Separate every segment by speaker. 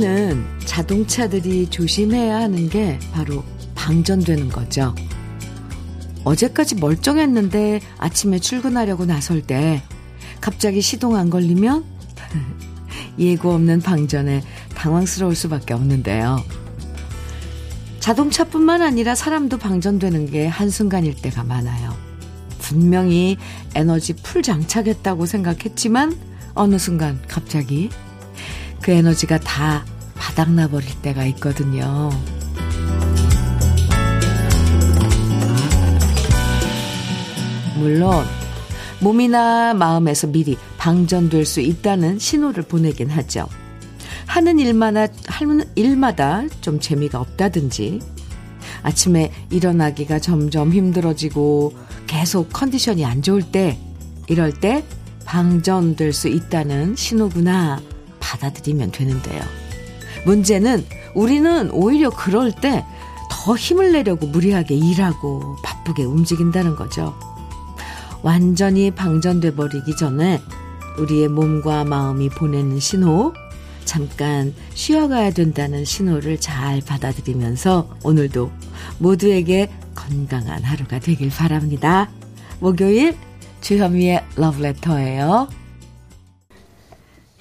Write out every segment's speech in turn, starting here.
Speaker 1: 겨울에는 자동차들이 조심해야 하는 게 바로 방전되는 거죠. 어제까지 멀쩡했는데 아침에 출근하려고 나설 때 갑자기 시동 안 걸리면 예고 없는 방전에 당황스러울 수밖에 없는데요. 자동차뿐만 아니라 사람도 방전되는 게 한순간일 때가 많아요. 분명히 에너지 풀 장착했다고 생각했지만 어느 순간 갑자기 그 에너지가 다 바닥나 버릴 때가 있거든요. 물론 몸이나 마음에서 미리 방전될 수 있다는 신호를 보내긴 하죠. 하는 일마다, 하는 일마다 좀 재미가 없다든지, 아침에 일어나기가 점점 힘들어지고 계속 컨디션이 안 좋을 때, 이럴 때 방전될 수 있다는 신호구나 받아들이면 되는데요. 문제는 우리는 오히려 그럴 때 더 힘을 내려고 무리하게 일하고 바쁘게 움직인다는 거죠. 완전히 방전돼 버리기 전에 우리의 몸과 마음이 보내는 신호, 잠깐 쉬어가야 된다는 신호를 잘 받아들이면서 오늘도 모두에게 건강한 하루가 되길 바랍니다. 목요일 주현미의 러브레터예요.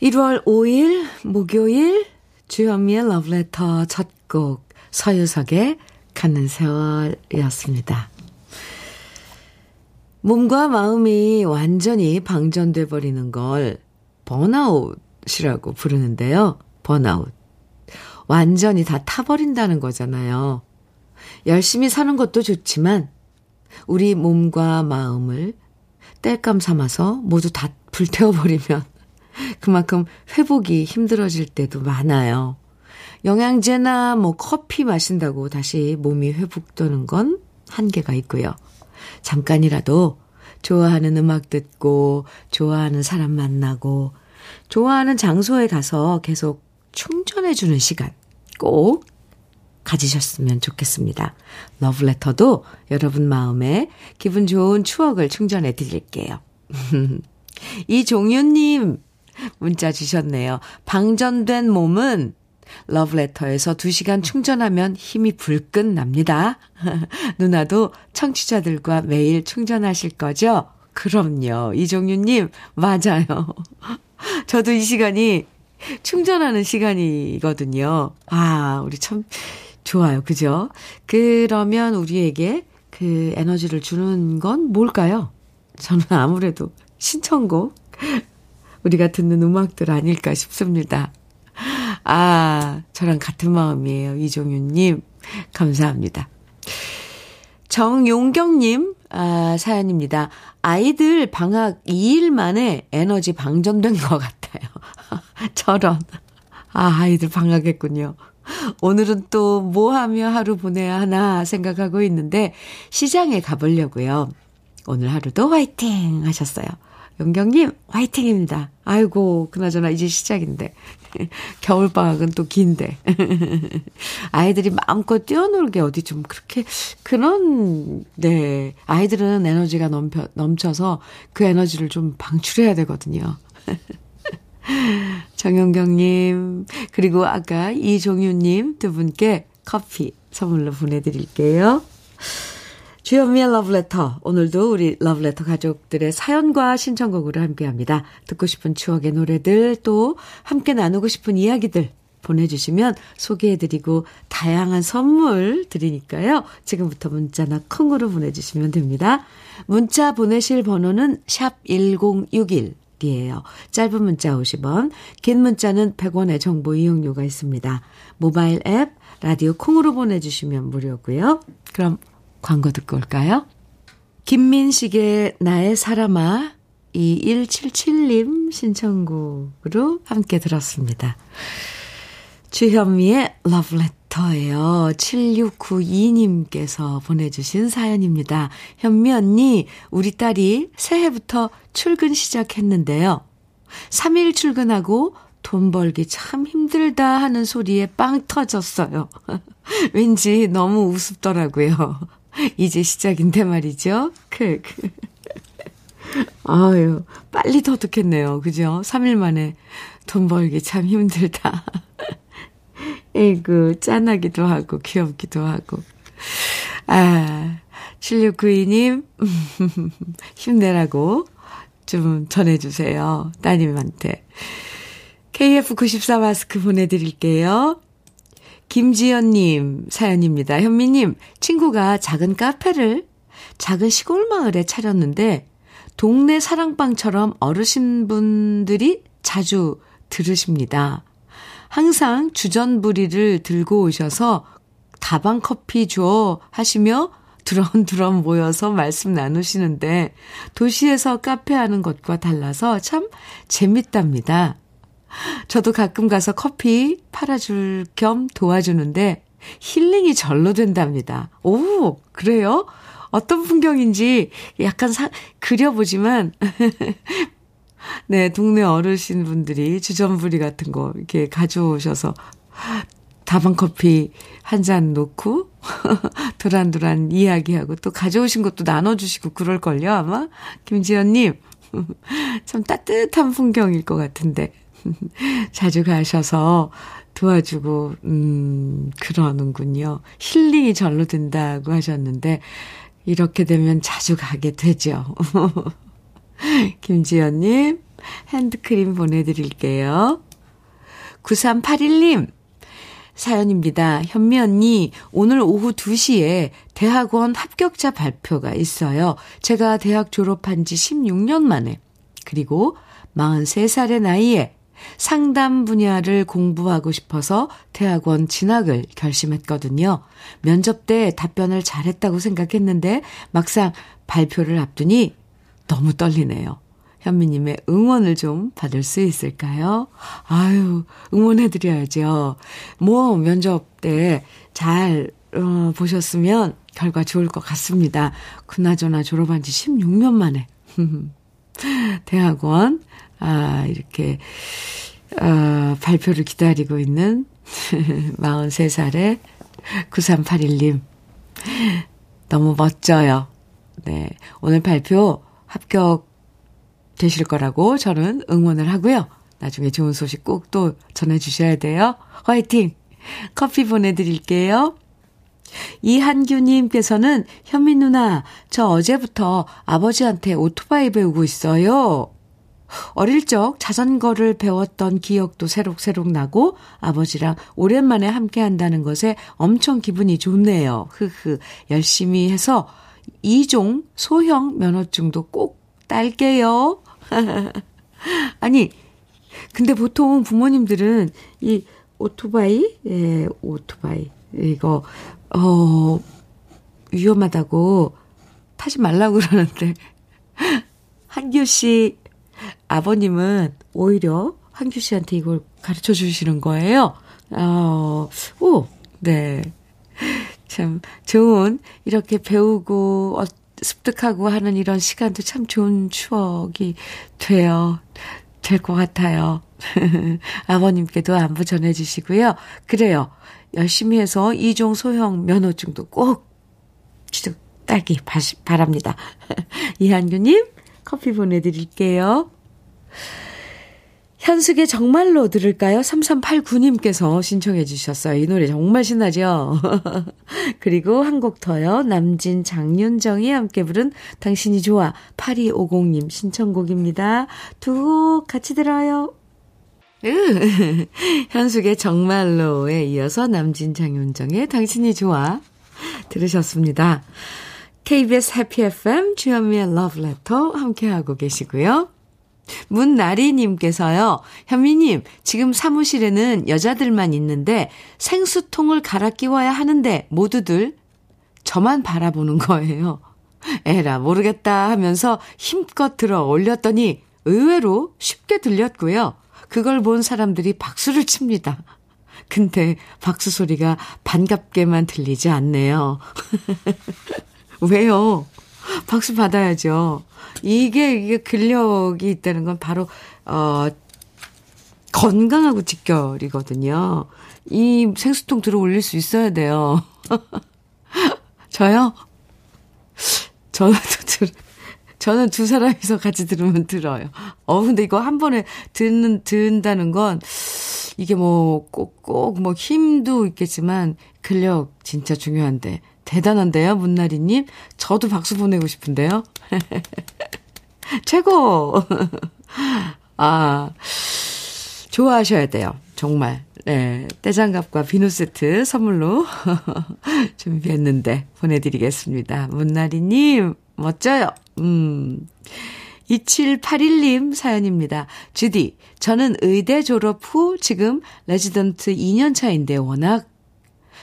Speaker 1: 1월 5일 목요일 주현미의 러브레터 첫 곡 서유석의 가는 세월이었습니다. 몸과 마음이 완전히 방전돼 버리는 걸 번아웃이라고 부르는데요. 번아웃. 완전히 다 타버린다는 거잖아요. 열심히 사는 것도 좋지만 우리 몸과 마음을 땔감 삼아서 모두 다 불태워버리면 그만큼 회복이 힘들어질 때도 많아요. 영양제나 뭐 커피 마신다고 다시 몸이 회복되는 건 한계가 있고요. 잠깐이라도 좋아하는 음악 듣고, 좋아하는 사람 만나고, 좋아하는 장소에 가서 계속 충전해주는 시간 꼭 가지셨으면 좋겠습니다. 러브레터도 여러분 마음에 기분 좋은 추억을 충전해 드릴게요. 이종윤님 문자 주셨네요. 방전된 몸은 러브레터에서 2시간 충전하면 힘이 불끈 납니다. 누나도 청취자들과 매일 충전하실 거죠? 그럼요. 이종윤님, 맞아요. 저도 이 시간이 충전하는 시간이거든요. 아, 우리 참 좋아요. 그죠? 그러면 우리에게 그 에너지를 주는 건 뭘까요? 저는 아무래도 신청곡, 우리가 듣는 음악들 아닐까 싶습니다. 아, 저랑 같은 마음이에요. 이종윤님. 감사합니다. 정용경님, 아, 사연입니다. 아이들 방학 2일 만에 에너지 방전된 것 같아요. 저런. 아, 아이들 방학했군요. 오늘은 또 뭐 하며 하루 보내야 하나 생각하고 있는데 시장에 가보려고요. 오늘 하루도 화이팅 하셨어요. 영경님, 화이팅입니다. 아이고, 그나저나 이제 시작인데. 겨울방학은 또 긴데. 아이들이 마음껏 뛰어놀게 어디 좀 그렇게, 그런, 네. 아이들은 에너지가 넘쳐, 넘쳐서 그 에너지를 좀 방출해야 되거든요. 정영경님, 그리고 아까 이종유님 두 분께 커피 선물로 보내드릴게요. 주현미의 러브레터. 오늘도 우리 러브레터 가족들의 사연과 신청곡으로 함께 합니다. 듣고 싶은 추억의 노래들, 또 함께 나누고 싶은 이야기들 보내주시면 소개해드리고 다양한 선물 드리니까요. 지금부터 문자나 콩으로 보내주시면 됩니다. 문자 보내실 번호는 샵 1061. 이에요. 짧은 문자 50원, 긴 문자는 100원의 정보 이용료가 있습니다. 모바일 앱, 라디오 콩으로 보내주시면 무료고요. 그럼 광고 듣고 올까요? 김민식의 나의 사람아 2177님 신청곡으로 함께 들었습니다. 주현미의 러브레터예요. 7692님께서 보내주신 사연입니다. 현미 언니, 우리 딸이 새해부터 출근 시작했는데요. 3일 출근하고 돈 벌기 참 힘들다 하는 소리에 빵 터졌어요. 왠지 너무 우습더라고요. 이제 시작인데 말이죠. 크, 크. 아유, 빨리 터득했네요. 그죠? 3일 만에 돈 벌기 참 힘들다. 에이그, 짠하기도 하고, 귀엽기도 하고. 아, 7692님, 힘내라고 좀 전해주세요. 따님한테. KF94 마스크 보내드릴게요. 김지연님 사연입니다. 현미님, 친구가 작은 카페를 작은 시골 마을에 차렸는데, 동네 사랑방처럼 어르신분들이 자주 들으십니다. 항상 주전부리를 들고 오셔서 다방 커피 줘 하시며 두런두런 모여서 말씀 나누시는데 도시에서 카페 하는 것과 달라서 참 재밌답니다. 저도 가끔 가서 커피 팔아줄 겸 도와주는데 힐링이 절로 된답니다. 오, 그래요? 어떤 풍경인지 약간 사, 그려보지만, 네, 동네 어르신 분들이 주전부리 같은 거 이렇게 가져오셔서 다방 커피 한 잔 놓고 도란도란 이야기하고 또 가져오신 것도 나눠주시고 그럴걸요, 아마? 김지연님. 참 따뜻한 풍경일 것 같은데. 자주 가셔서 도와주고, 음, 그러는군요. 힐링이 절로 된다고 하셨는데, 이렇게 되면 자주 가게 되죠. 김지연님, 핸드크림 보내드릴게요. 9381님, 사연입니다. 현미 언니, 오늘 오후 2시에 대학원 합격자 발표가 있어요. 제가 대학 졸업한 지 16년 만에, 그리고 43살의 나이에 상담 분야를 공부하고 싶어서 대학원 진학을 결심했거든요. 면접 때 답변을 잘했다고 생각했는데 막상 발표를 앞두니 너무 떨리네요. 현미님의 응원을 좀 받을 수 있을까요? 아유, 응원해드려야죠. 뭐, 면접 때 잘, 어, 보셨으면 결과 좋을 것 같습니다. 그나저나 졸업한 지 16년 만에. 대학원, 아, 이렇게, 어, 발표를 기다리고 있는 43살의 9381님. 너무 멋져요. 네. 오늘 발표 합격 되실 거라고 저는 응원을 하고요. 나중에 좋은 소식 꼭 또 전해주셔야 돼요. 화이팅! 커피 보내드릴게요. 이한규님께서는 현민 누나, 저 어제부터 아버지한테 오토바이 배우고 있어요. 어릴 적 자전거를 배웠던 기억도 새록새록 나고 아버지랑 오랜만에 함께 한다는 것에 엄청 기분이 좋네요. 흐흐. 열심히 해서 2종 소형 면허증도 꼭 딸게요. 아니, 근데 보통 부모님들은 이 오토바이, 예, 오토바이, 이거, 어, 위험하다고 타지 말라고 그러는데, 한규 씨, 아버님은 오히려 한규 씨한테 이걸 가르쳐 주시는 거예요. 어, 오, 네. 참, 좋은, 이렇게 배우고, 어, 습득하고 하는 이런 시간도 참 좋은 추억이 돼요. 될 것 같아요. 아버님께도 안부 전해주시고요. 그래요. 열심히 해서 이종 소형 면허증도 꼭 취득 따기 바랍니다. 이한규님, 커피 보내드릴게요. 현숙의 정말로 들을까요? 3389님께서 신청해 주셨어요. 이 노래 정말 신나죠? 그리고 한 곡 더요. 남진 장윤정이 함께 부른 당신이 좋아 8250님 신청곡입니다. 두 곡 같이 들어요. 현숙의 정말로에 이어서 남진 장윤정의 당신이 좋아 들으셨습니다. KBS 해피 FM 주현미의 러브레터 함께하고 계시고요. 문나리님께서요, 현미님, 지금 사무실에는 여자들만 있는데 생수통을 갈아 끼워야 하는데 모두들 저만 바라보는 거예요. 에라, 모르겠다 하면서 힘껏 들어 올렸더니 의외로 쉽게 들렸고요. 그걸 본 사람들이 박수를 칩니다. 근데 박수 소리가 반갑게만 들리지 않네요. 왜요? 박수 받아야죠. 이게, 이게 근력이 있다는 건 바로, 어, 건강하고 직결이거든요. 이 생수통 들어 올릴 수 있어야 돼요. 저요? 저도 들, 저는 두 사람이서 같이 들으면 들어요. 어, 근데 이거 한 번에 듣는, 듣는다는 건, 이게 뭐 꼭 꼭 뭐 힘도 있겠지만 근력 진짜 중요한데 대단한데요, 문나리님. 저도 박수 보내고 싶은데요. 최고! 아, 좋아하셔야 돼요. 정말. 네, 때장갑과 비누 세트 선물로 준비했는데 보내드리겠습니다. 문나리님, 멋져요. 음. 2781님 사연입니다. 주디, 저는 의대 졸업 후 지금 레지던트 2년 차인데 워낙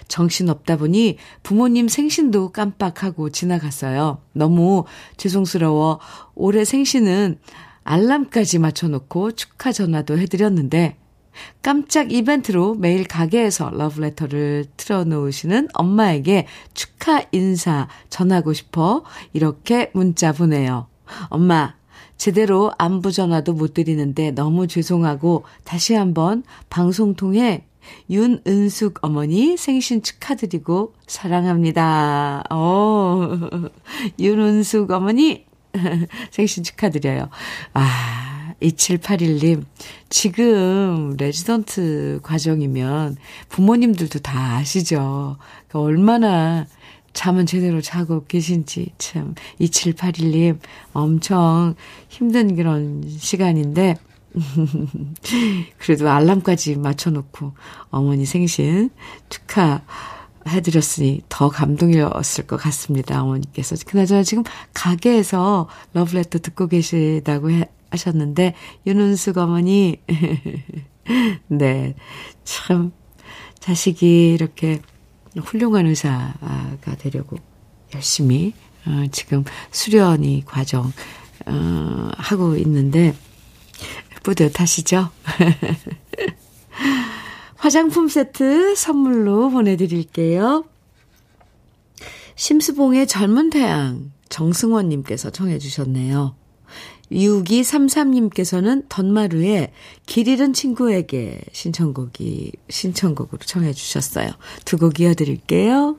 Speaker 1: 정신없다 보니 부모님 생신도 깜빡하고 지나갔어요. 너무 죄송스러워 올해 생신은 알람까지 맞춰놓고 축하 전화도 해드렸는데 깜짝 이벤트로 매일 가게에서 러브레터를 틀어놓으시는 엄마에게 축하 인사 전하고 싶어 이렇게 문자 보내요. 엄마, 제대로 안부 전화도 못 드리는데 너무 죄송하고 다시 한번 방송 통해 윤은숙 어머니 생신 축하드리고 사랑합니다. 어, 윤은숙 어머니 생신 축하드려요. 아, 2781님. 지금 레지던트 과정이면 부모님들도 다 아시죠? 그러니까 얼마나 잠은 제대로 자고 계신지 참 2781님 엄청 힘든 그런 시간인데 그래도 알람까지 맞춰놓고 어머니 생신 축하해드렸으니 더 감동이었을 것 같습니다. 어머니께서. 그나저나 지금 가게에서 러브레터 듣고 계시다고 해, 하셨는데, 윤은숙 어머니, 네, 참, 자식이 이렇게 훌륭한 의사가 되려고 열심히, 어, 지금 수련이 과정, 어, 하고 있는데, 뿌듯하시죠? 화장품 세트 선물로 보내드릴게요. 심수봉의 젊은 태양 정승원님께서 청해주셨네요. 6233님께서는 던마루의 길 잃은 친구에게 신청곡이, 신청곡으로 청해주셨어요. 두 곡 이어드릴게요.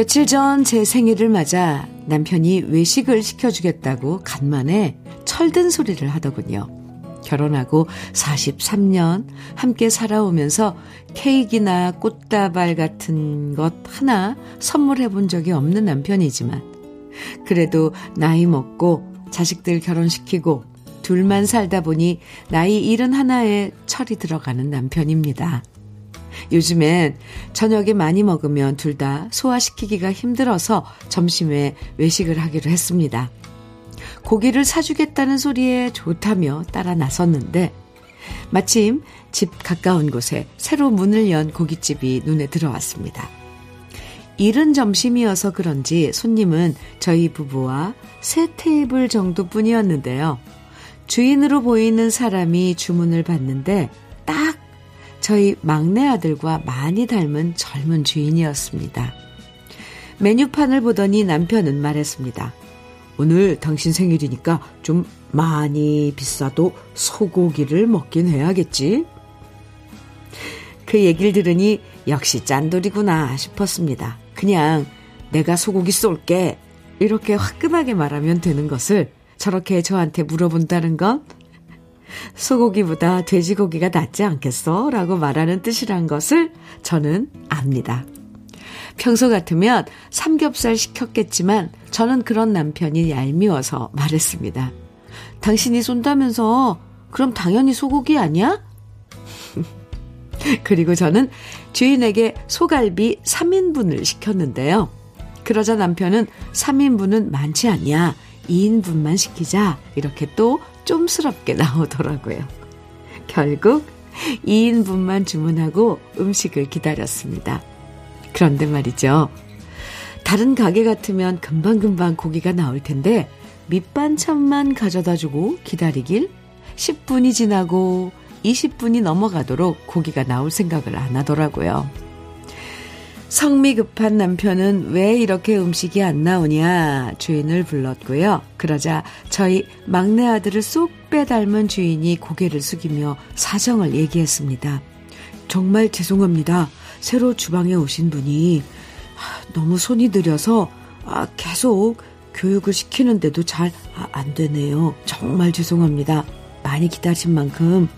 Speaker 1: 며칠 전 제 생일을 맞아 남편이 외식을 시켜주겠다고 간만에 철든 소리를 하더군요. 결혼하고 43년 함께 살아오면서 케이크나 꽃다발 같은 것 하나 선물해 본 적이 없는 남편이지만 그래도 나이 먹고 자식들 결혼시키고 둘만 살다 보니 나이 일은 하나에 철이 들어가는 남편입니다. 요즘엔 저녁에 많이 먹으면 둘 다 소화시키기가 힘들어서 점심에 외식을 하기로 했습니다. 고기를 사주겠다는 소리에 좋다며 따라 나섰는데 마침 집 가까운 곳에 새로 문을 연 고깃집이 눈에 들어왔습니다. 이른 점심이어서 그런지 손님은 저희 부부와 세 테이블 정도 뿐이었는데요. 주인으로 보이는 사람이 주문을 받는데 딱 저희 막내 아들과 많이 닮은 젊은 주인이었습니다. 메뉴판을 보더니 남편은 말했습니다. 오늘 당신 생일이니까 좀 많이 비싸도 소고기를 먹긴 해야겠지? 그 얘기를 들으니 역시 짠돌이구나 싶었습니다. 그냥 내가 소고기 쏠게. 이렇게 화끈하게 말하면 되는 것을 저렇게 저한테 물어본다는 건 소고기보다 돼지고기가 낫지 않겠어? 라고 말하는 뜻이란 것을 저는 압니다. 평소 같으면 삼겹살 시켰겠지만 저는 그런 남편이 얄미워서 말했습니다. 당신이 쏜다면서 그럼 당연히 소고기 아니야? 그리고 저는 주인에게 소갈비 3인분을 시켰는데요. 그러자 남편은 3인분은 많지 않냐. 2인분만 시키자. 이렇게 또 쫌스럽게 나오더라고요. 결국 2인분만 주문하고 음식을 기다렸습니다. 그런데 말이죠. 다른 가게 같으면 금방금방 고기가 나올 텐데 밑반찬만 가져다 주고 기다리길 10분이 지나고 20분이 넘어가도록 고기가 나올 생각을 안 하더라고요. 성미 급한 남편은 왜 이렇게 음식이 안 나오냐 주인을 불렀고요. 그러자 저희 막내 아들을 쏙 빼닮은 주인이 고개를 숙이며 사정을 얘기했습니다. 정말 죄송합니다. 새로 주방에 오신 분이 너무 손이 들여서 아, 계속 교육을 시키는데도 잘안 아, 되네요. 정말 죄송합니다. 많이 기다린 만큼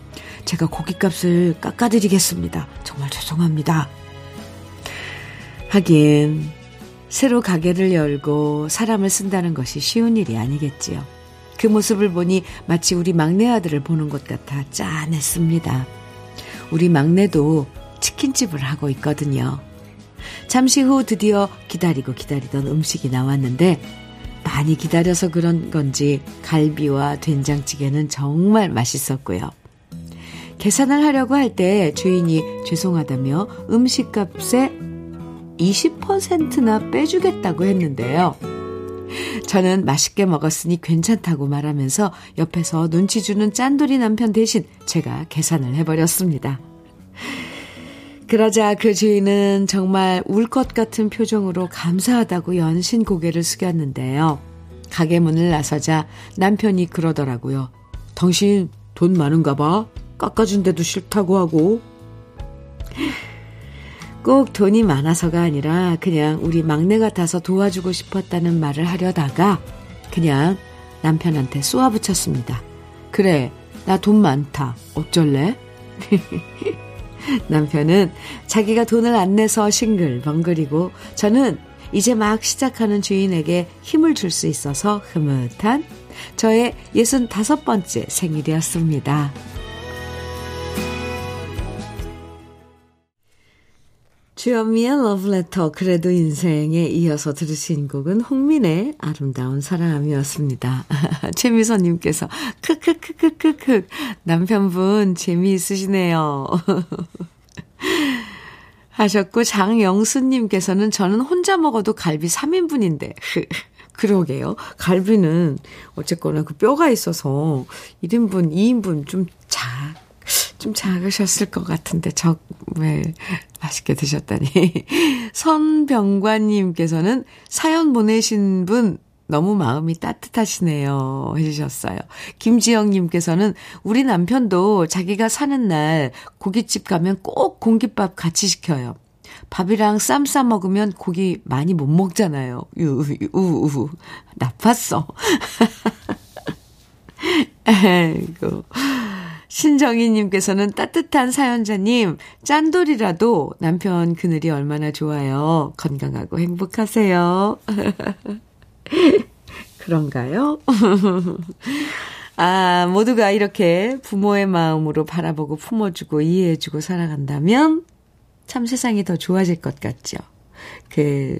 Speaker 1: 제가 고깃값을 깎아드리겠습니다. 정말 죄송합니다. 하긴 새로 가게를 열고 사람을 쓴다는 것이 쉬운 일이 아니겠지요. 그 모습을 보니 마치 우리 막내 아들을 보는 것 같아 짠했습니다. 우리 막내도 치킨집을 하고 있거든요. 잠시 후 드디어 기다리고 기다리던 음식이 나왔는데 많이 기다려서 그런 건지 갈비와 된장찌개는 정말 맛있었고요. 계산을 하려고 할 때 주인이 죄송하다며 음식값에 20%나 빼주겠다고 했는데요. 저는 맛있게 먹었으니 괜찮다고 말하면서 옆에서 눈치 주는 짠돌이 남편 대신 제가 계산을 해버렸습니다. 그러자 그 주인은 정말 울 것 같은 표정으로 감사하다고 연신 고개를 숙였는데요. 가게 문을 나서자 남편이 그러더라고요. 당신 돈 많은가 봐. 깎아준 데도 싫다고 하고. 꼭 돈이 많아서가 아니라 그냥 우리 막내 같아서 도와주고 싶었다는 말을 하려다가 그냥 남편한테 쏘아붙였습니다. 그래, 나 돈 많다. 어쩔래? 남편은 자기가 돈을 안 내서 싱글벙글이고 저는 이제 막 시작하는 주인에게 힘을 줄 수 있어서 흐뭇한 저의 65번째 생일이었습니다. 주현미의 러브레터 그래도 인생에 이어서 들으신 곡은 홍민의 아름다운 사람이었습니다. 최미선님께서 크크크크크크 남편분 재미있으시네요. 하셨고 장영수님께서는 저는 혼자 먹어도 갈비 3인분인데 그러게요. 갈비는 어쨌거나 그 뼈가 있어서 1인분, 2인분 좀 작, 좀 작으셨을 것 같은데, 적, 왜, 맛있게 드셨다니. 선병관님께서는 사연 보내신 분 너무 마음이 따뜻하시네요. 해주셨어요. 김지영님께서는 우리 남편도 자기가 사는 날 고깃집 가면 꼭 공깃밥 같이 시켜요. 밥이랑 쌈 싸 먹으면 고기 많이 못 먹잖아요. 유, 유, 우, 우. 나빴어. 에이고. 신정희님께서는 따뜻한 사연자님, 짠돌이라도 남편 그늘이 얼마나 좋아요. 건강하고 행복하세요. 그런가요? 아, 모두가 이렇게 부모의 마음으로 바라보고 품어주고 이해해주고 살아간다면 참 세상이 더 좋아질 것 같죠. 그,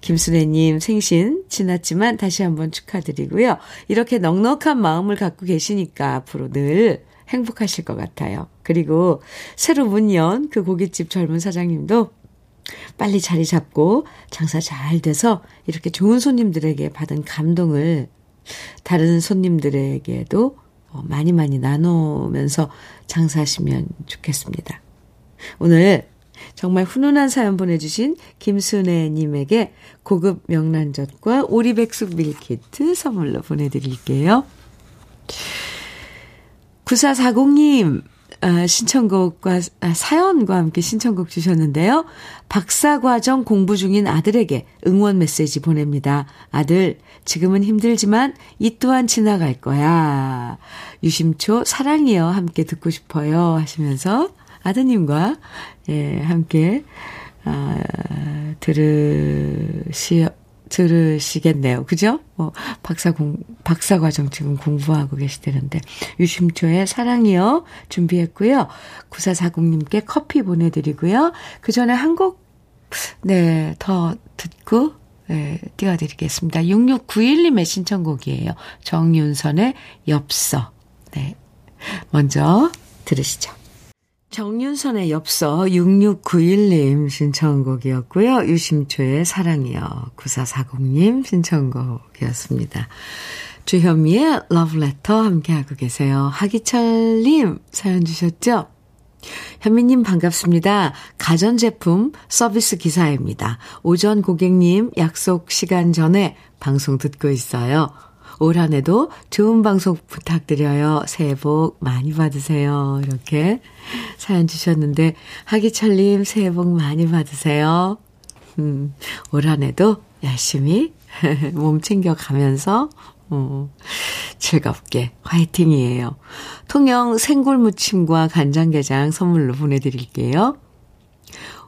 Speaker 1: 김순애님 생신 지났지만 다시 한번 축하드리고요. 이렇게 넉넉한 마음을 갖고 계시니까 앞으로 늘 행복하실 것 같아요. 그리고 새로 문 연 그 고깃집 젊은 사장님도 빨리 자리 잡고 장사 잘 돼서 이렇게 좋은 손님들에게 받은 감동을 다른 손님들에게도 어, 많이 많이 나누면서 장사하시면 좋겠습니다. 오늘 정말 훈훈한 사연 보내주신 김순애님에게 고급 명란젓과 오리백숙 밀키트 선물로 보내드릴게요. 9440님, 아, 신청곡과, 아, 사연과 함께 신청곡 주셨는데요. 박사과정 공부 중인 아들에게 응원 메시지 보냅니다. 아들, 지금은 힘들지만 이 또한 지나갈 거야. 유심초 사랑이여 함께 듣고 싶어요. 하시면서 아드님과, 예, 함께, 아, 들으시, 들으시겠네요. 그죠? 뭐, 박사 공, 박사 과정 지금 공부하고 계시다는데, 유심초의 사랑이요. 준비했고요. 9440님께 커피 보내드리고요. 그 전에 한 곡, 네, 더 듣고, 네, 띄워드리겠습니다. 6691님의 신청곡이에요. 정윤선의 엽서. 네. 먼저 들으시죠. 정윤선의 엽서 6691님 신청곡이었고요. 유심초의 사랑이요. 9440님 신청곡이었습니다. 주현미의 러브레터 함께하고 계세요. 하기철님 사연 주셨죠? 현미님 반갑습니다. 가전제품 서비스 기사입니다. 오전 고객님 약속 시간 전에 방송 듣고 있어요. 올 한 해도 좋은 방송 부탁드려요. 새해 복 많이 받으세요. 이렇게 사연 주셨는데, 하기철님 새해 복 많이 받으세요. 음, 올 한 해도 열심히 몸 챙겨가면서 어, 즐겁게 화이팅이에요. 통영 생굴 무침과 간장게장 선물로 보내드릴게요.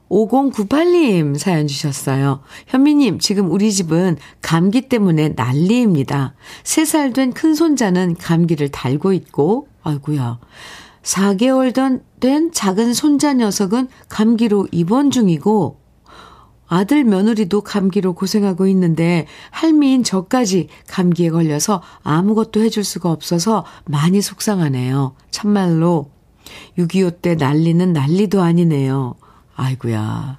Speaker 1: 5098님 사연 주셨어요. 현미님, 지금 우리 집은 감기 때문에 난리입니다. 3살 된 큰손자는 감기를 달고 있고, 아이구야 4개월 된 작은 손자 녀석은 감기로 입원 중이고, 아들 며느리도 감기로 고생하고 있는데 할미인 저까지 감기에 걸려서 아무것도 해줄 수가 없어서 많이 속상하네요. 참말로 6.25 때 난리는 난리도 아니네요. 아이구야.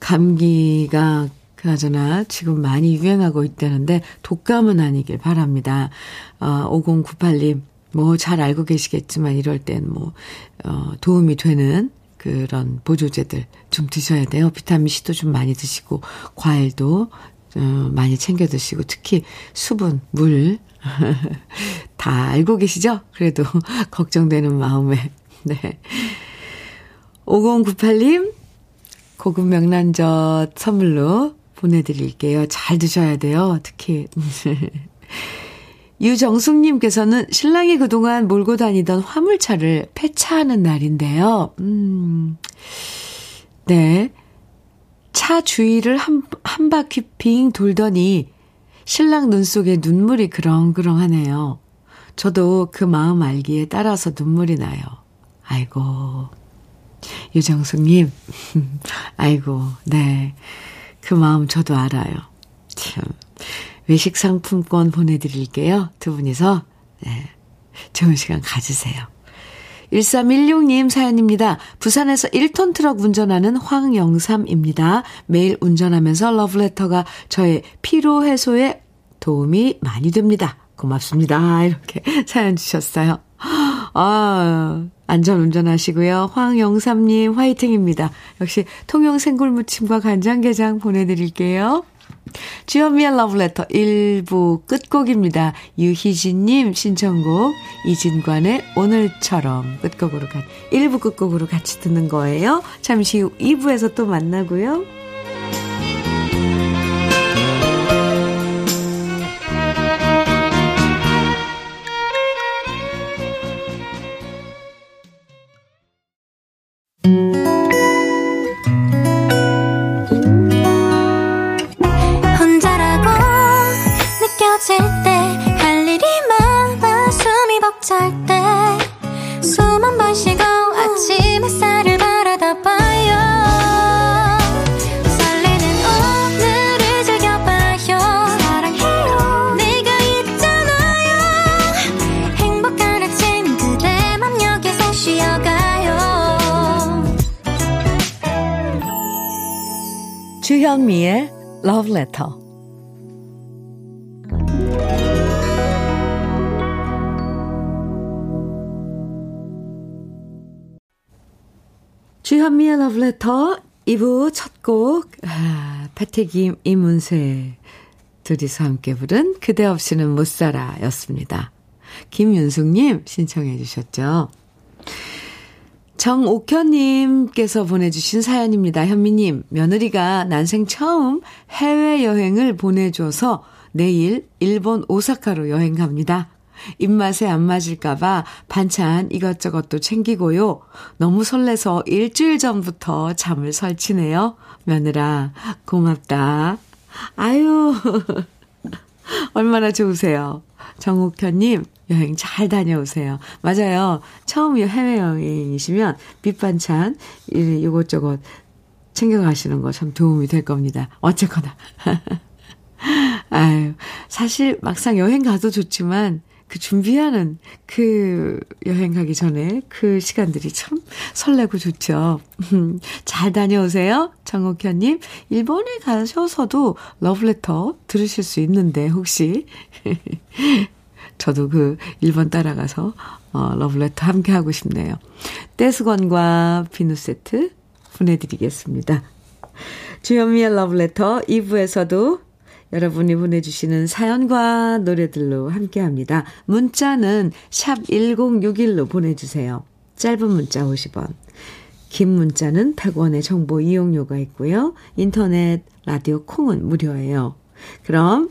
Speaker 1: 감기가 그나저나 지금 많이 유행하고 있다는데 독감은 아니길 바랍니다. 어, 5098님, 뭐 잘 알고 계시겠지만 이럴 땐 뭐, 어, 도움이 되는 그런 보조제들 좀 드셔야 돼요. 비타민C도 좀 많이 드시고, 과일도 어, 많이 챙겨 드시고, 특히 수분, 물, 다 알고 계시죠? 그래도 걱정되는 마음에, 네. 5098님, 고급 명란젓 선물로 보내드릴게요. 잘 드셔야 돼요. 특히. 유정숙님께서는 신랑이 그동안 몰고 다니던 화물차를 폐차하는 날인데요. 음, 네. 차 주위를 한, 한 바퀴 빙 돌더니 신랑 눈 속에 눈물이 그렁그렁 하네요. 저도 그 마음 알기에 따라서 눈물이 나요. 아이고. 유정숙님, 아이고, 네. 그 마음 저도 알아요. 참. 외식 상품권 보내드릴게요. 두 분이서, 네. 좋은 시간 가지세요. 1316님 사연입니다. 부산에서 1톤 트럭 운전하는 황영삼입니다. 매일 운전하면서 러브레터가 저의 피로 해소에 도움이 많이 됩니다. 고맙습니다. 이렇게 사연 주셨어요. 아, 안전 운전하시고요. 황영삼님 화이팅입니다. 역시 통영 생굴무침과 간장게장 보내드릴게요. 주현미의 러브레터 1부 끝곡입니다. 유희진님 신청곡 이진관의 오늘처럼 끝곡으로 간 1부 끝곡으로 같이 듣는 거예요. 잠시 후 2부에서 또 만나고요. 주현미의 Love Letter. 주현미의 Love Letter 2부 첫 곡, 아, 패티김, 이문세 둘이서 함께 부른 그대 없이는 못 살아 였습니다. 김윤숙님 신청해 주셨죠. 정옥현님께서 보내주신 사연입니다. 현미님, 며느리가 난생 처음 해외여행을 보내줘서 내일 일본 오사카로 여행 갑니다. 입맛에 안 맞을까봐 반찬 이것저것도 챙기고요. 너무 설레서 일주일 전부터 잠을 설치네요. 며느라, 고맙다. 아유, 얼마나 좋으세요. 정옥현님, 여행 잘 다녀오세요. 맞아요. 처음 해외여행이시면 밑반찬, 이것저것 챙겨가시는 거 참 도움이 될 겁니다. 어쨌거나. 아유, 사실 막상 여행 가도 좋지만 그 준비하는 그 여행 가기 전에 그 시간들이 참 설레고 좋죠. 잘 다녀오세요. 정옥현님. 일본에 가셔서도 러브레터 들으실 수 있는데, 혹시. 저도 그 일본 따라가서, 어, 러브레터 함께 하고 싶네요. 떼수건과 비누 세트 보내드리겠습니다. 주현미의 러브레터 2부에서도 여러분이 보내주시는 사연과 노래들로 함께 합니다. 문자는 샵 1061로 보내주세요. 짧은 문자 50원. 긴 문자는 100원의 정보 이용료가 있고요. 인터넷, 라디오 콩은 무료예요. 그럼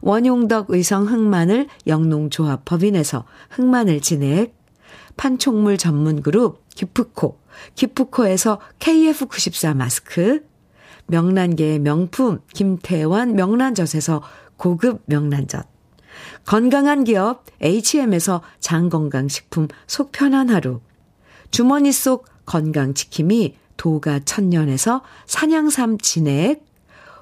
Speaker 1: 원용덕 의성 흑마늘 영농조합 법인에서 흑마늘 진액, 판촉물 전문 그룹 기프코, 기프코에서 KF94 마스크, 명란계의 명품 김태환 명란젓에서 고급 명란젓, 건강한 기업 H&M에서 장건강식품 속편한 하루. 주머니 속 건강지킴이 도가 천년에서 산양삼 진액.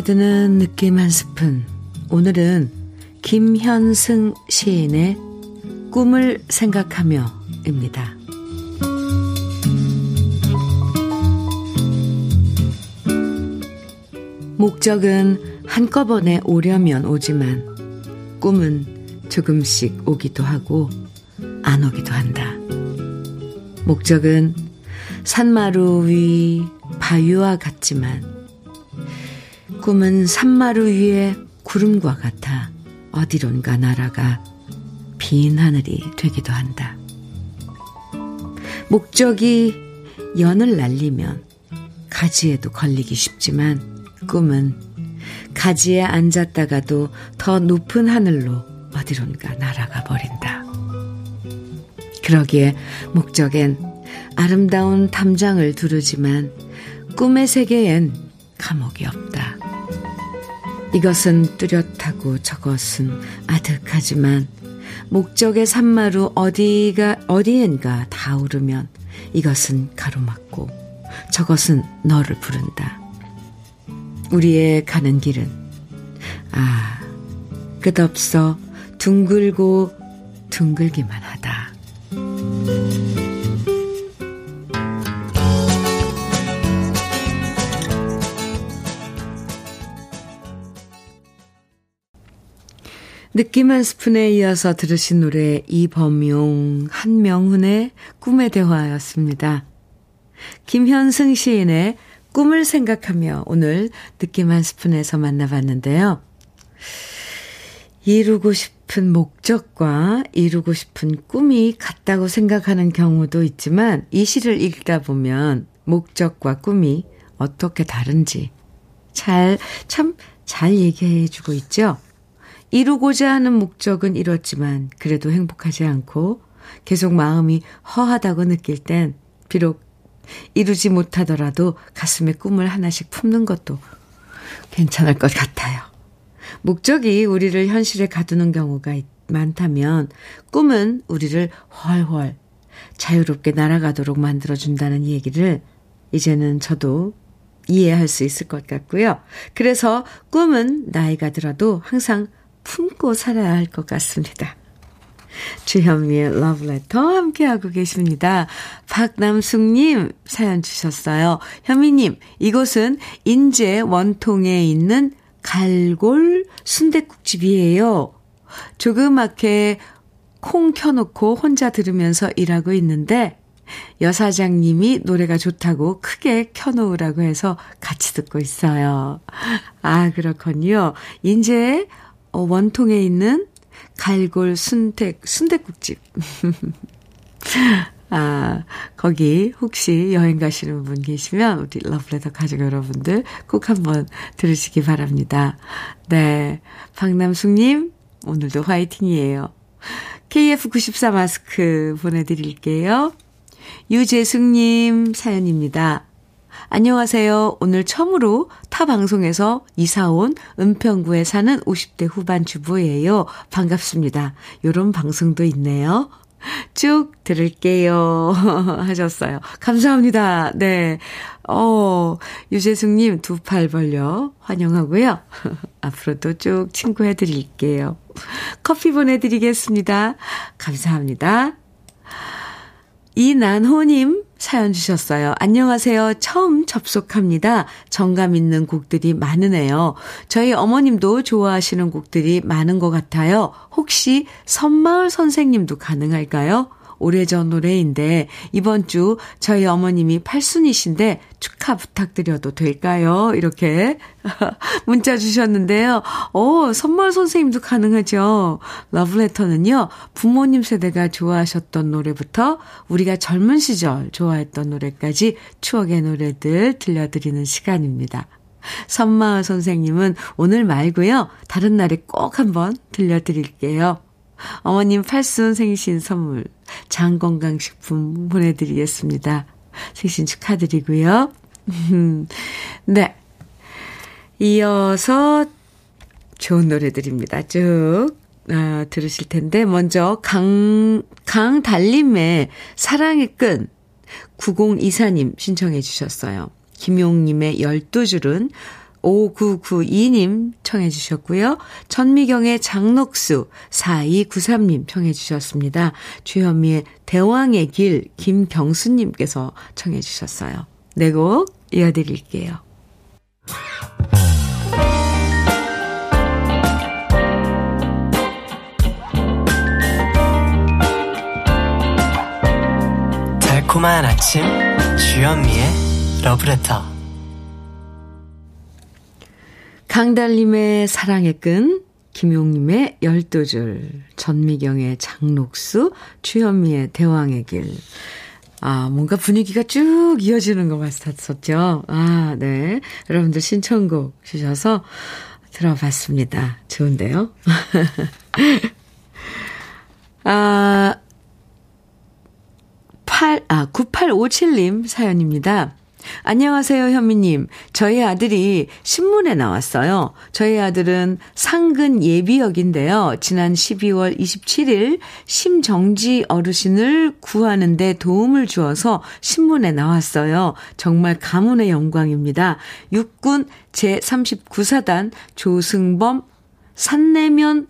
Speaker 1: 스며드는 느낌 한 스푼. 오늘은 김현승 시인의 꿈을 생각하며입니다. 목적은 한꺼번에 오려면 오지만 꿈은 조금씩 오기도 하고 안 오기도 한다. 목적은 산마루 위 바위와 같지만 꿈은 산마루 위에 구름과 같아 어디론가 날아가 빈 하늘이 되기도 한다. 목적이 연을 날리면 가지에도 걸리기 쉽지만 꿈은 가지에 앉았다가도 더 높은 하늘로 어디론가 날아가 버린다. 그러기에 목적엔 아름다운 담장을 두르지만 꿈의 세계엔 감옥이 없다. 이것은 뚜렷하고 저것은 아득하지만 목적의 산마루 어디가 어디엔가 닿으르면 이것은 가로막고 저것은 너를 부른다. 우리의 가는 길은 아 끝없어 둥글고 둥글기만 하다. 느낌 한 스푼에 이어서 들으신 노래 이범용, 한명훈의 꿈의 대화였습니다. 김현승 시인의 꿈을 생각하며 오늘 느낌 한 스푼에서 만나봤는데요. 이루고 싶은 목적과 이루고 싶은 꿈이 같다고 생각하는 경우도 있지만 이 시를 읽다 보면 목적과 꿈이 어떻게 다른지 잘, 참 잘 얘기해 주고 있죠. 이루고자 하는 목적은 이뤘지만 그래도 행복하지 않고 계속 마음이 허하다고 느낄 땐 비록 이루지 못하더라도 가슴에 꿈을 하나씩 품는 것도 괜찮을 것 같아요. 목적이 우리를 현실에 가두는 경우가 많다면 꿈은 우리를 훨훨 자유롭게 날아가도록 만들어준다는 얘기를 이제는 저도 이해할 수 있을 것 같고요. 그래서 꿈은 나이가 들어도 항상 품고 살아야 할 것 같습니다. 주현미의 러브레터 함께하고 계십니다. 박남숙님 사연 주셨어요. 현미님, 이곳은 인제 원통에 있는 갈골 순대국집이에요. 조그맣게 콩 켜놓고 혼자 들으면서 일하고 있는데 여사장님이 노래가 좋다고 크게 켜놓으라고 해서 같이 듣고 있어요. 아, 그렇군요. 이제 원통에 있는 갈골 순대, 순대국집. 아, 거기 혹시 여행 가시는 분 계시면 우리 러브레터 가족 여러분들 꼭 한번 들으시기 바랍니다. 네. 박남숙님, 오늘도 화이팅이에요. KF94 마스크 보내드릴게요. 유재숙님 사연입니다. 안녕하세요. 오늘 처음으로 타 방송에서 이사온 은평구에 사는 50대 후반 주부예요. 반갑습니다. 요런 방송도 있네요. 쭉 들을게요. 하셨어요. 감사합니다. 네. 어, 유재숙님 두 팔 벌려 환영하고요. 앞으로도 쭉 친구해 드릴게요. 커피 보내드리겠습니다. 감사합니다. 이난호님 사연 주셨어요. 안녕하세요. 처음 접속합니다. 정감 있는 곡들이 많으네요. 저희 어머님도 좋아하시는 곡들이 많은 것 같아요. 혹시 선마을 선생님도 가능할까요? 오래전 노래인데 이번 주 저희 어머님이 팔순이신데 축하 부탁드려도 될까요? 이렇게 문자 주셨는데요. 오, 선물 선생님도 가능하죠. 러브레터는요. 부모님 세대가 좋아하셨던 노래부터 우리가 젊은 시절 좋아했던 노래까지 추억의 노래들 들려드리는 시간입니다. 선마을 선생님은 오늘 말고요. 다른 날에 꼭 한번 들려드릴게요. 어머님 팔순 생신 선물 장건강식품 보내드리겠습니다. 생신 축하드리고요. 네. 이어서 좋은 노래들입니다. 쭉 어, 들으실 텐데 먼저 강 강달림의 사랑의 끈 9024님 신청해 주셨어요. 김용님의 12줄은 5992님 청해 주셨고요. 전미경의 장녹수 4293님 청해 주셨습니다. 주현미의 대왕의 길 김경수님께서 청해 주셨어요. 네곡 이어드릴게요.
Speaker 2: 달콤한 아침 주현미의 러브레터
Speaker 1: 강달님의 사랑의 끈, 김용님의 열두 줄, 전미경의 장록수, 주현미의 대왕의 길. 아, 뭔가 분위기가 쭉 이어지는 것 같았었죠. 아, 네. 여러분들 신청곡 주셔서 들어봤습니다. 좋은데요? 아, 8, 아, 9857님 사연입니다. 안녕하세요, 현미님. 저희 아들이 신문에 나왔어요. 저희 아들은 상근 예비역인데요. 지난 12월 27일 심정지 어르신을 구하는데 도움을 주어서 신문에 나왔어요. 정말 가문의 영광입니다. 육군 제39사단 조승범 산내면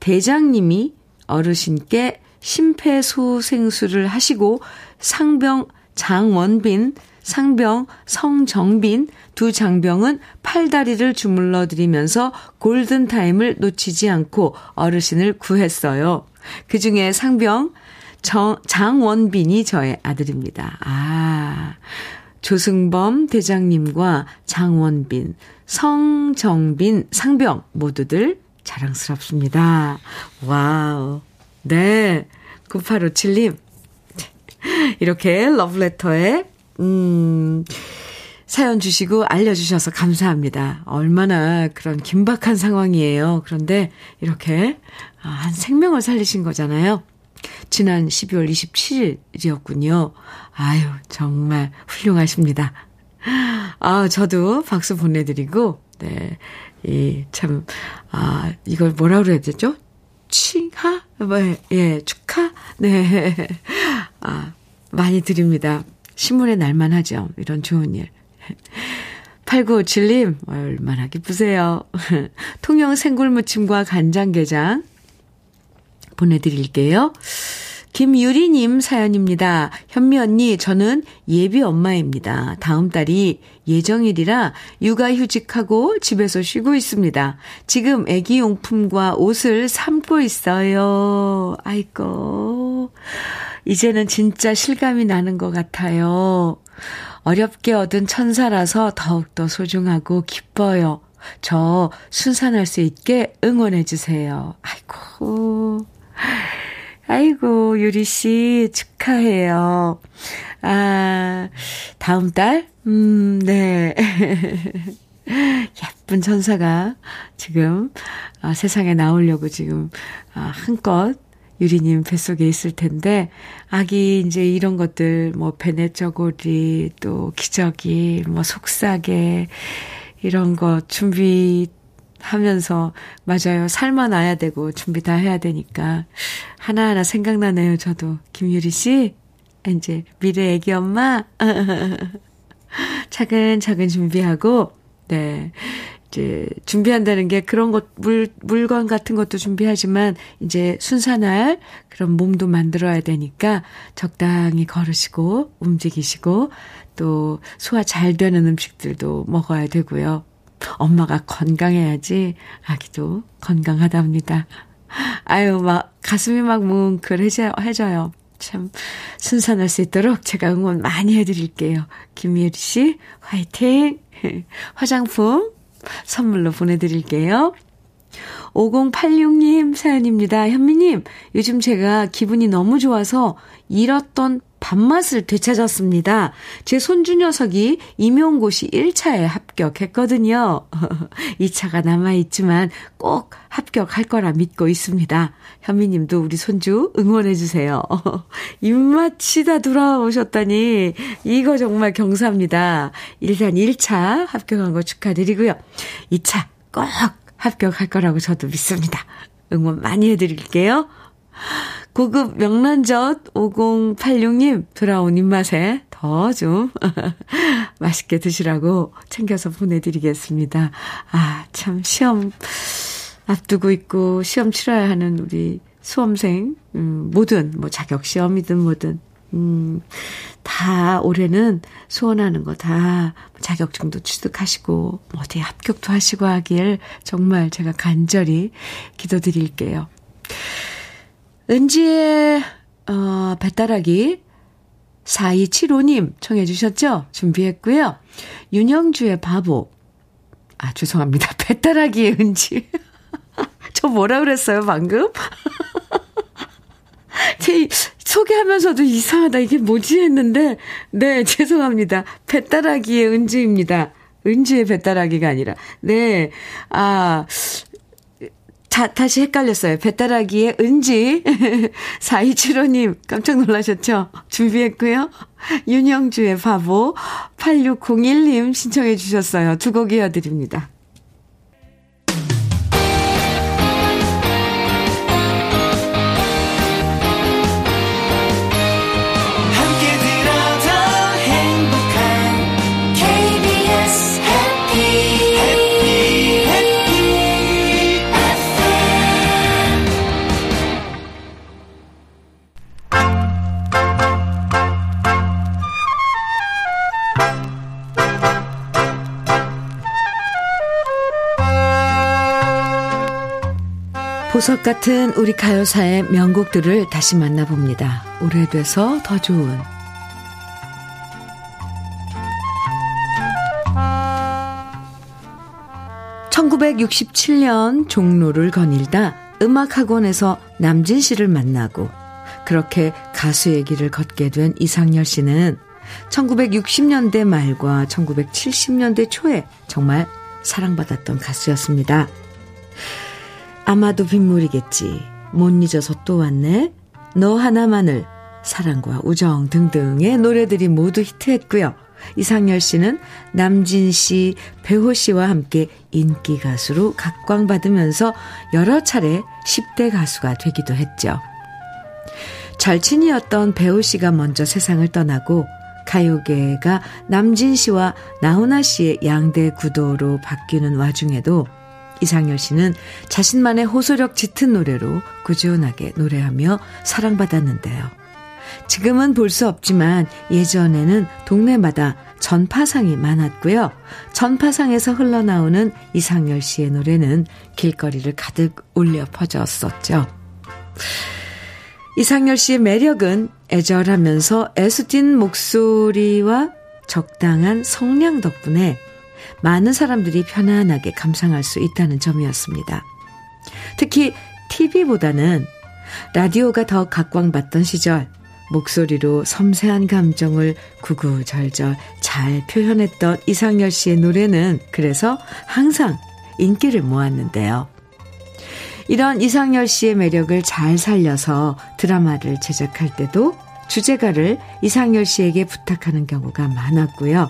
Speaker 1: 대장님이 어르신께 심폐소생술을 하시고 상병 장원빈 상병 성정빈 두 장병은 팔다리를 주물러 드리면서 골든타임을 놓치지 않고 어르신을 구했어요. 그 중에 상병 정, 장원빈이 저의 아들입니다. 아, 조승범 대장님과 장원빈, 성정빈 상병 모두들 자랑스럽습니다. 와우. 네. 9857님. 이렇게 러브레터에 음, 사연 주시고 알려주셔서 감사합니다. 얼마나 그런 긴박한 상황이에요. 그런데 이렇게 아, 한 생명을 살리신 거잖아요. 지난 12월 27일이었군요. 아유, 정말 훌륭하십니다. 아, 저도 박수 보내드리고, 네. 이, 참, 아, 이걸 뭐라 그래야 되죠? 칭하? 뭐, 예, 축하? 네. 아, 많이 드립니다. 신문에 날만 하죠. 이런 좋은 일. 8957님, 얼마나 기쁘세요. 통영 생굴무침과 간장게장 보내드릴게요. 김유리님 사연입니다. 현미 언니, 저는 예비 엄마입니다. 다음 달이 예정일이라 육아 휴직하고 집에서 쉬고 있습니다. 지금 애기 용품과 옷을 삶고 있어요. 아이고. 이제는 진짜 실감이 나는 것 같아요. 어렵게 얻은 천사라서 더욱더 소중하고 기뻐요. 저 순산할 수 있게 응원해주세요. 아이고. 아이고, 유리씨, 축하해요. 아, 다음 달? 음, 네. 예쁜 천사가 지금, 아, 세상에 나오려고 지금, 아, 한껏 유리님 뱃속에 있을 텐데, 아기 이제 이런 것들, 뭐, 베네저고리, 또 기저귀, 뭐, 속삭에, 이런 거 준비 하면서 맞아요. 살만 놔야 되고 준비 다 해야 되니까 하나하나 생각나네요. 저도 김유리 씨 이제 미래 애기 엄마 차근차근 준비하고 네. 이제 준비한다는 게 그런 것, 물, 물건 같은 것도 준비하지만 이제 순산할 그런 몸도 만들어야 되니까 적당히 걸으시고 움직이시고 또 소화 잘 되는 음식들도 먹어야 되고요. 엄마가 건강해야지 아기도 건강하답니다. 아유, 막, 가슴이 막 뭉클해져요. 참, 순산할 수 있도록 제가 응원 많이 해드릴게요. 김예리 씨, 화이팅! 화장품 선물로 보내드릴게요. 5086님 사연입니다. 현미님, 요즘 제가 기분이 너무 좋아서 잃었던 밥맛을 되찾았습니다. 제 손주 녀석이 임용고시 1차에 합격했거든요. 2차가 남아있지만 꼭 합격할 거라 믿고 있습니다. 현미님도 우리 손주 응원해주세요. 입맛이 다 돌아오셨다니, 이거 정말 경사입니다. 일단 1차 합격한 거 축하드리고요. 2차 꼭 합격할 거라고 저도 믿습니다. 응원 많이 해드릴게요. 고급 명란젓 5086님 돌아온 입맛에 더 좀 맛있게 드시라고 챙겨서 보내드리겠습니다. 아, 참, 시험 앞두고 있고 시험 치러야 하는 우리 수험생, 음, 뭐든, 뭐 자격시험이든 뭐든, 음, 다 올해는 소원하는 거 다 자격증도 취득하시고, 뭐 어디 합격도 하시고 하길 정말 제가 간절히 기도드릴게요. 은지의, 어, 배따라기 4275님 청해 주셨죠? 준비했고요. 윤영주의 바보. 아, 죄송합니다. 배따라기의 은지. 저 뭐라 그랬어요, 방금? 제 소개하면서도 이상하다. 이게 뭐지 했는데, 네, 죄송합니다. 배따라기의 은지입니다. 은지의 배따라기가 아니라. 네. 아, 다, 다시 헷갈렸어요. 배따라기의 은지. 4275님, 깜짝 놀라셨죠? 준비했고요. 윤영주의 바보. 8601님 신청해 주셨어요. 두 곡 이어드립니다. 보석 같은 우리 가요사의 명곡들을 다시 만나봅니다. 오래돼서 더 좋은 1967년 종로를 거닐다 음악학원에서 남진 씨를 만나고 그렇게 가수의 길을 걷게 된 이상열 씨는 1960년대 말과 1970년대 초에 정말 사랑받았던 가수였습니다. 아마도 빗물이겠지. 못 잊어서 또 왔네. 너 하나만을 사랑과 우정 등등의 노래들이 모두 히트했고요. 이상열 씨는 남진 씨, 배호 씨와 함께 인기 가수로 각광받으면서 여러 차례 10대 가수가 되기도 했죠. 절친이었던 배우 씨가 먼저 세상을 떠나고 가요계가 남진 씨와 나훈아 씨의 양대 구도로 바뀌는 와중에도 이상열 씨는 자신만의 호소력 짙은 노래로 꾸준하게 노래하며 사랑받았는데요. 지금은 볼 수 없지만 예전에는 동네마다 전파상이 많았고요. 전파상에서 흘러나오는 이상열 씨의 노래는 길거리를 가득 울려 퍼졌었죠. 이상열 씨의 매력은 애절하면서 애수진 목소리와 적당한 성량 덕분에 많은 사람들이 편안하게 감상할 수 있다는 점이었습니다. 특히 TV보다는 라디오가 더 각광받던 시절 목소리로 섬세한 감정을 구구절절 잘 표현했던 이상열 씨의 노래는 그래서 항상 인기를 모았는데요. 이런 이상열 씨의 매력을 잘 살려서 드라마를 제작할 때도 주제가를 이상열 씨에게 부탁하는 경우가 많았고요.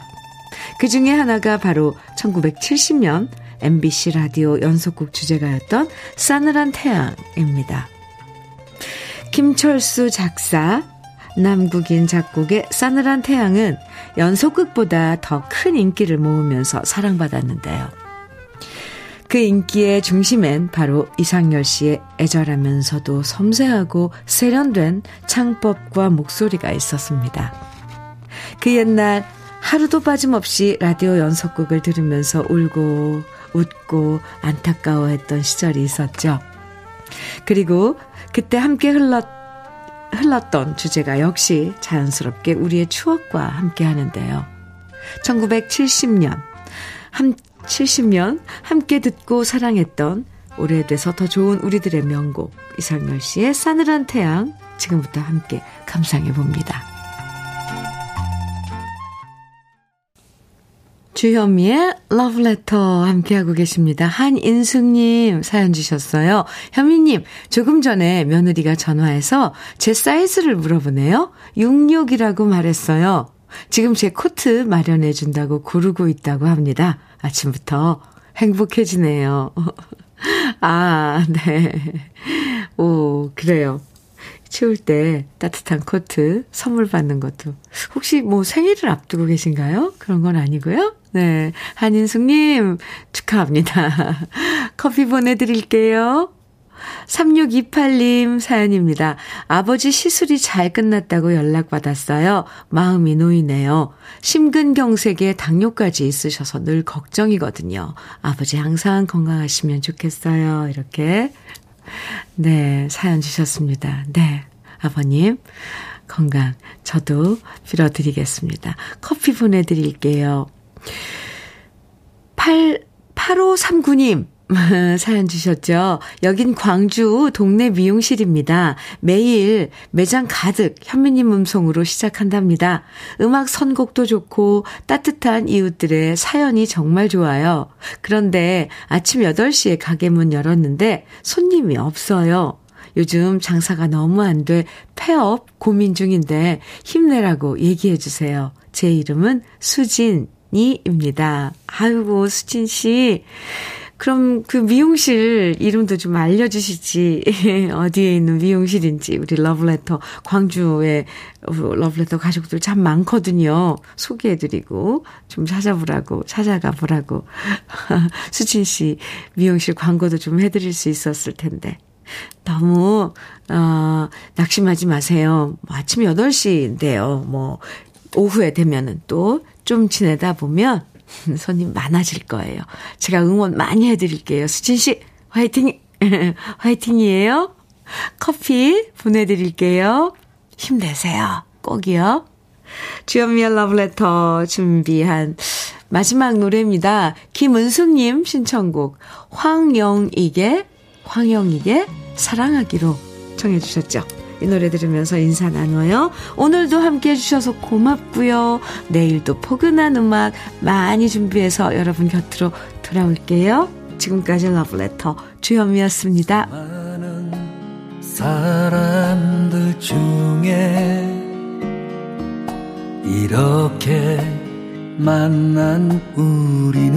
Speaker 1: 그 중에 하나가 바로 1970년 MBC 라디오 연속곡 주제가였던 싸늘한 태양입니다. 김철수 작사, 남국인 작곡의 싸늘한 태양은 연속극보다 더 큰 인기를 모으면서 사랑받았는데요. 그 인기의 중심엔 바로 이상열 씨의 애절하면서도 섬세하고 세련된 창법과 목소리가 있었습니다. 그 옛날 하루도 빠짐없이 라디오 연속극을 들으면서 울고 웃고 안타까워했던 시절이 있었죠. 그리고 그때 함께 흘렀, 흘렀던 주제가 역시 자연스럽게 우리의 추억과 함께 하는데요. 1970년, 함, 70년 함께 듣고 사랑했던 오래돼서 더 좋은 우리들의 명곡 이상열 씨의 싸늘한 태양 지금부터 함께 감상해 봅니다. 주현미의 러브레터 함께하고 계십니다. 한인숙님 사연 주셨어요. 현미님, 조금 전에 며느리가 전화해서 제 사이즈를 물어보네요. 66이라고 말했어요. 지금 제 코트 마련해 준다고 고르고 있다고 합니다. 아침부터 행복해지네요. 아, 네. 오, 그래요. 추울 때 따뜻한 코트 선물 받는 것도. 혹시 뭐 생일을 앞두고 계신가요? 그런 건 아니고요. 네. 한인숙님, 축하합니다. 커피 보내드릴게요. 3628님 사연입니다. 아버지 시술이 잘 끝났다고 연락받았어요. 마음이 놓이네요. 심근경색에 당뇨까지 있으셔서 늘 걱정이거든요. 아버지 항상 건강하시면 좋겠어요. 이렇게. 네, 사연 주셨습니다. 네, 아버님. 건강 저도 빌어드리겠습니다. 커피 보내드릴게요. 8, 8539님. 사연 주셨죠? 여긴 광주 동네 미용실입니다. 매일 매장 가득 현미님 음성으로 시작한답니다. 음악 선곡도 좋고 따뜻한 이웃들의 사연이 정말 좋아요. 그런데 아침 8시에 가게 문 열었는데 손님이 없어요. 요즘 장사가 너무 안 돼 폐업 고민 중인데 힘내라고 얘기해 주세요. 제 이름은 수진이입니다. 아이고, 수진 씨. 그럼 그 미용실 이름도 좀 알려주시지. 어디에 있는 미용실인지. 우리 러브레터, 광주에 러브레터 가족들 참 많거든요. 소개해드리고, 좀 찾아보라고, 찾아가 보라고. 수진 씨 미용실 광고도 좀 해드릴 수 있었을 텐데. 너무, 어, 낙심하지 마세요. 뭐 아침 8시인데요. 뭐, 오후에 되면은 또 좀 지내다 보면 손님 많아질 거예요. 제가 응원 많이 해드릴게요. 수진 씨, 화이팅! 화이팅이에요. 커피 보내드릴게요. 힘내세요. 꼭이요. 주연미의 러브레터 준비한 마지막 노래입니다. 김은숙님 신청곡 황영익의 황영익의 사랑하기로 청해 주셨죠. 이 노래 들으면서 인사 나눠요. 오늘도 함께 해주셔서 고맙고요. 내일도 포근한 음악 많이 준비해서 여러분 곁으로 돌아올게요. 지금까지 러브레터 주현미였습니다. 많은 사람들 중에 이렇게 만난 우리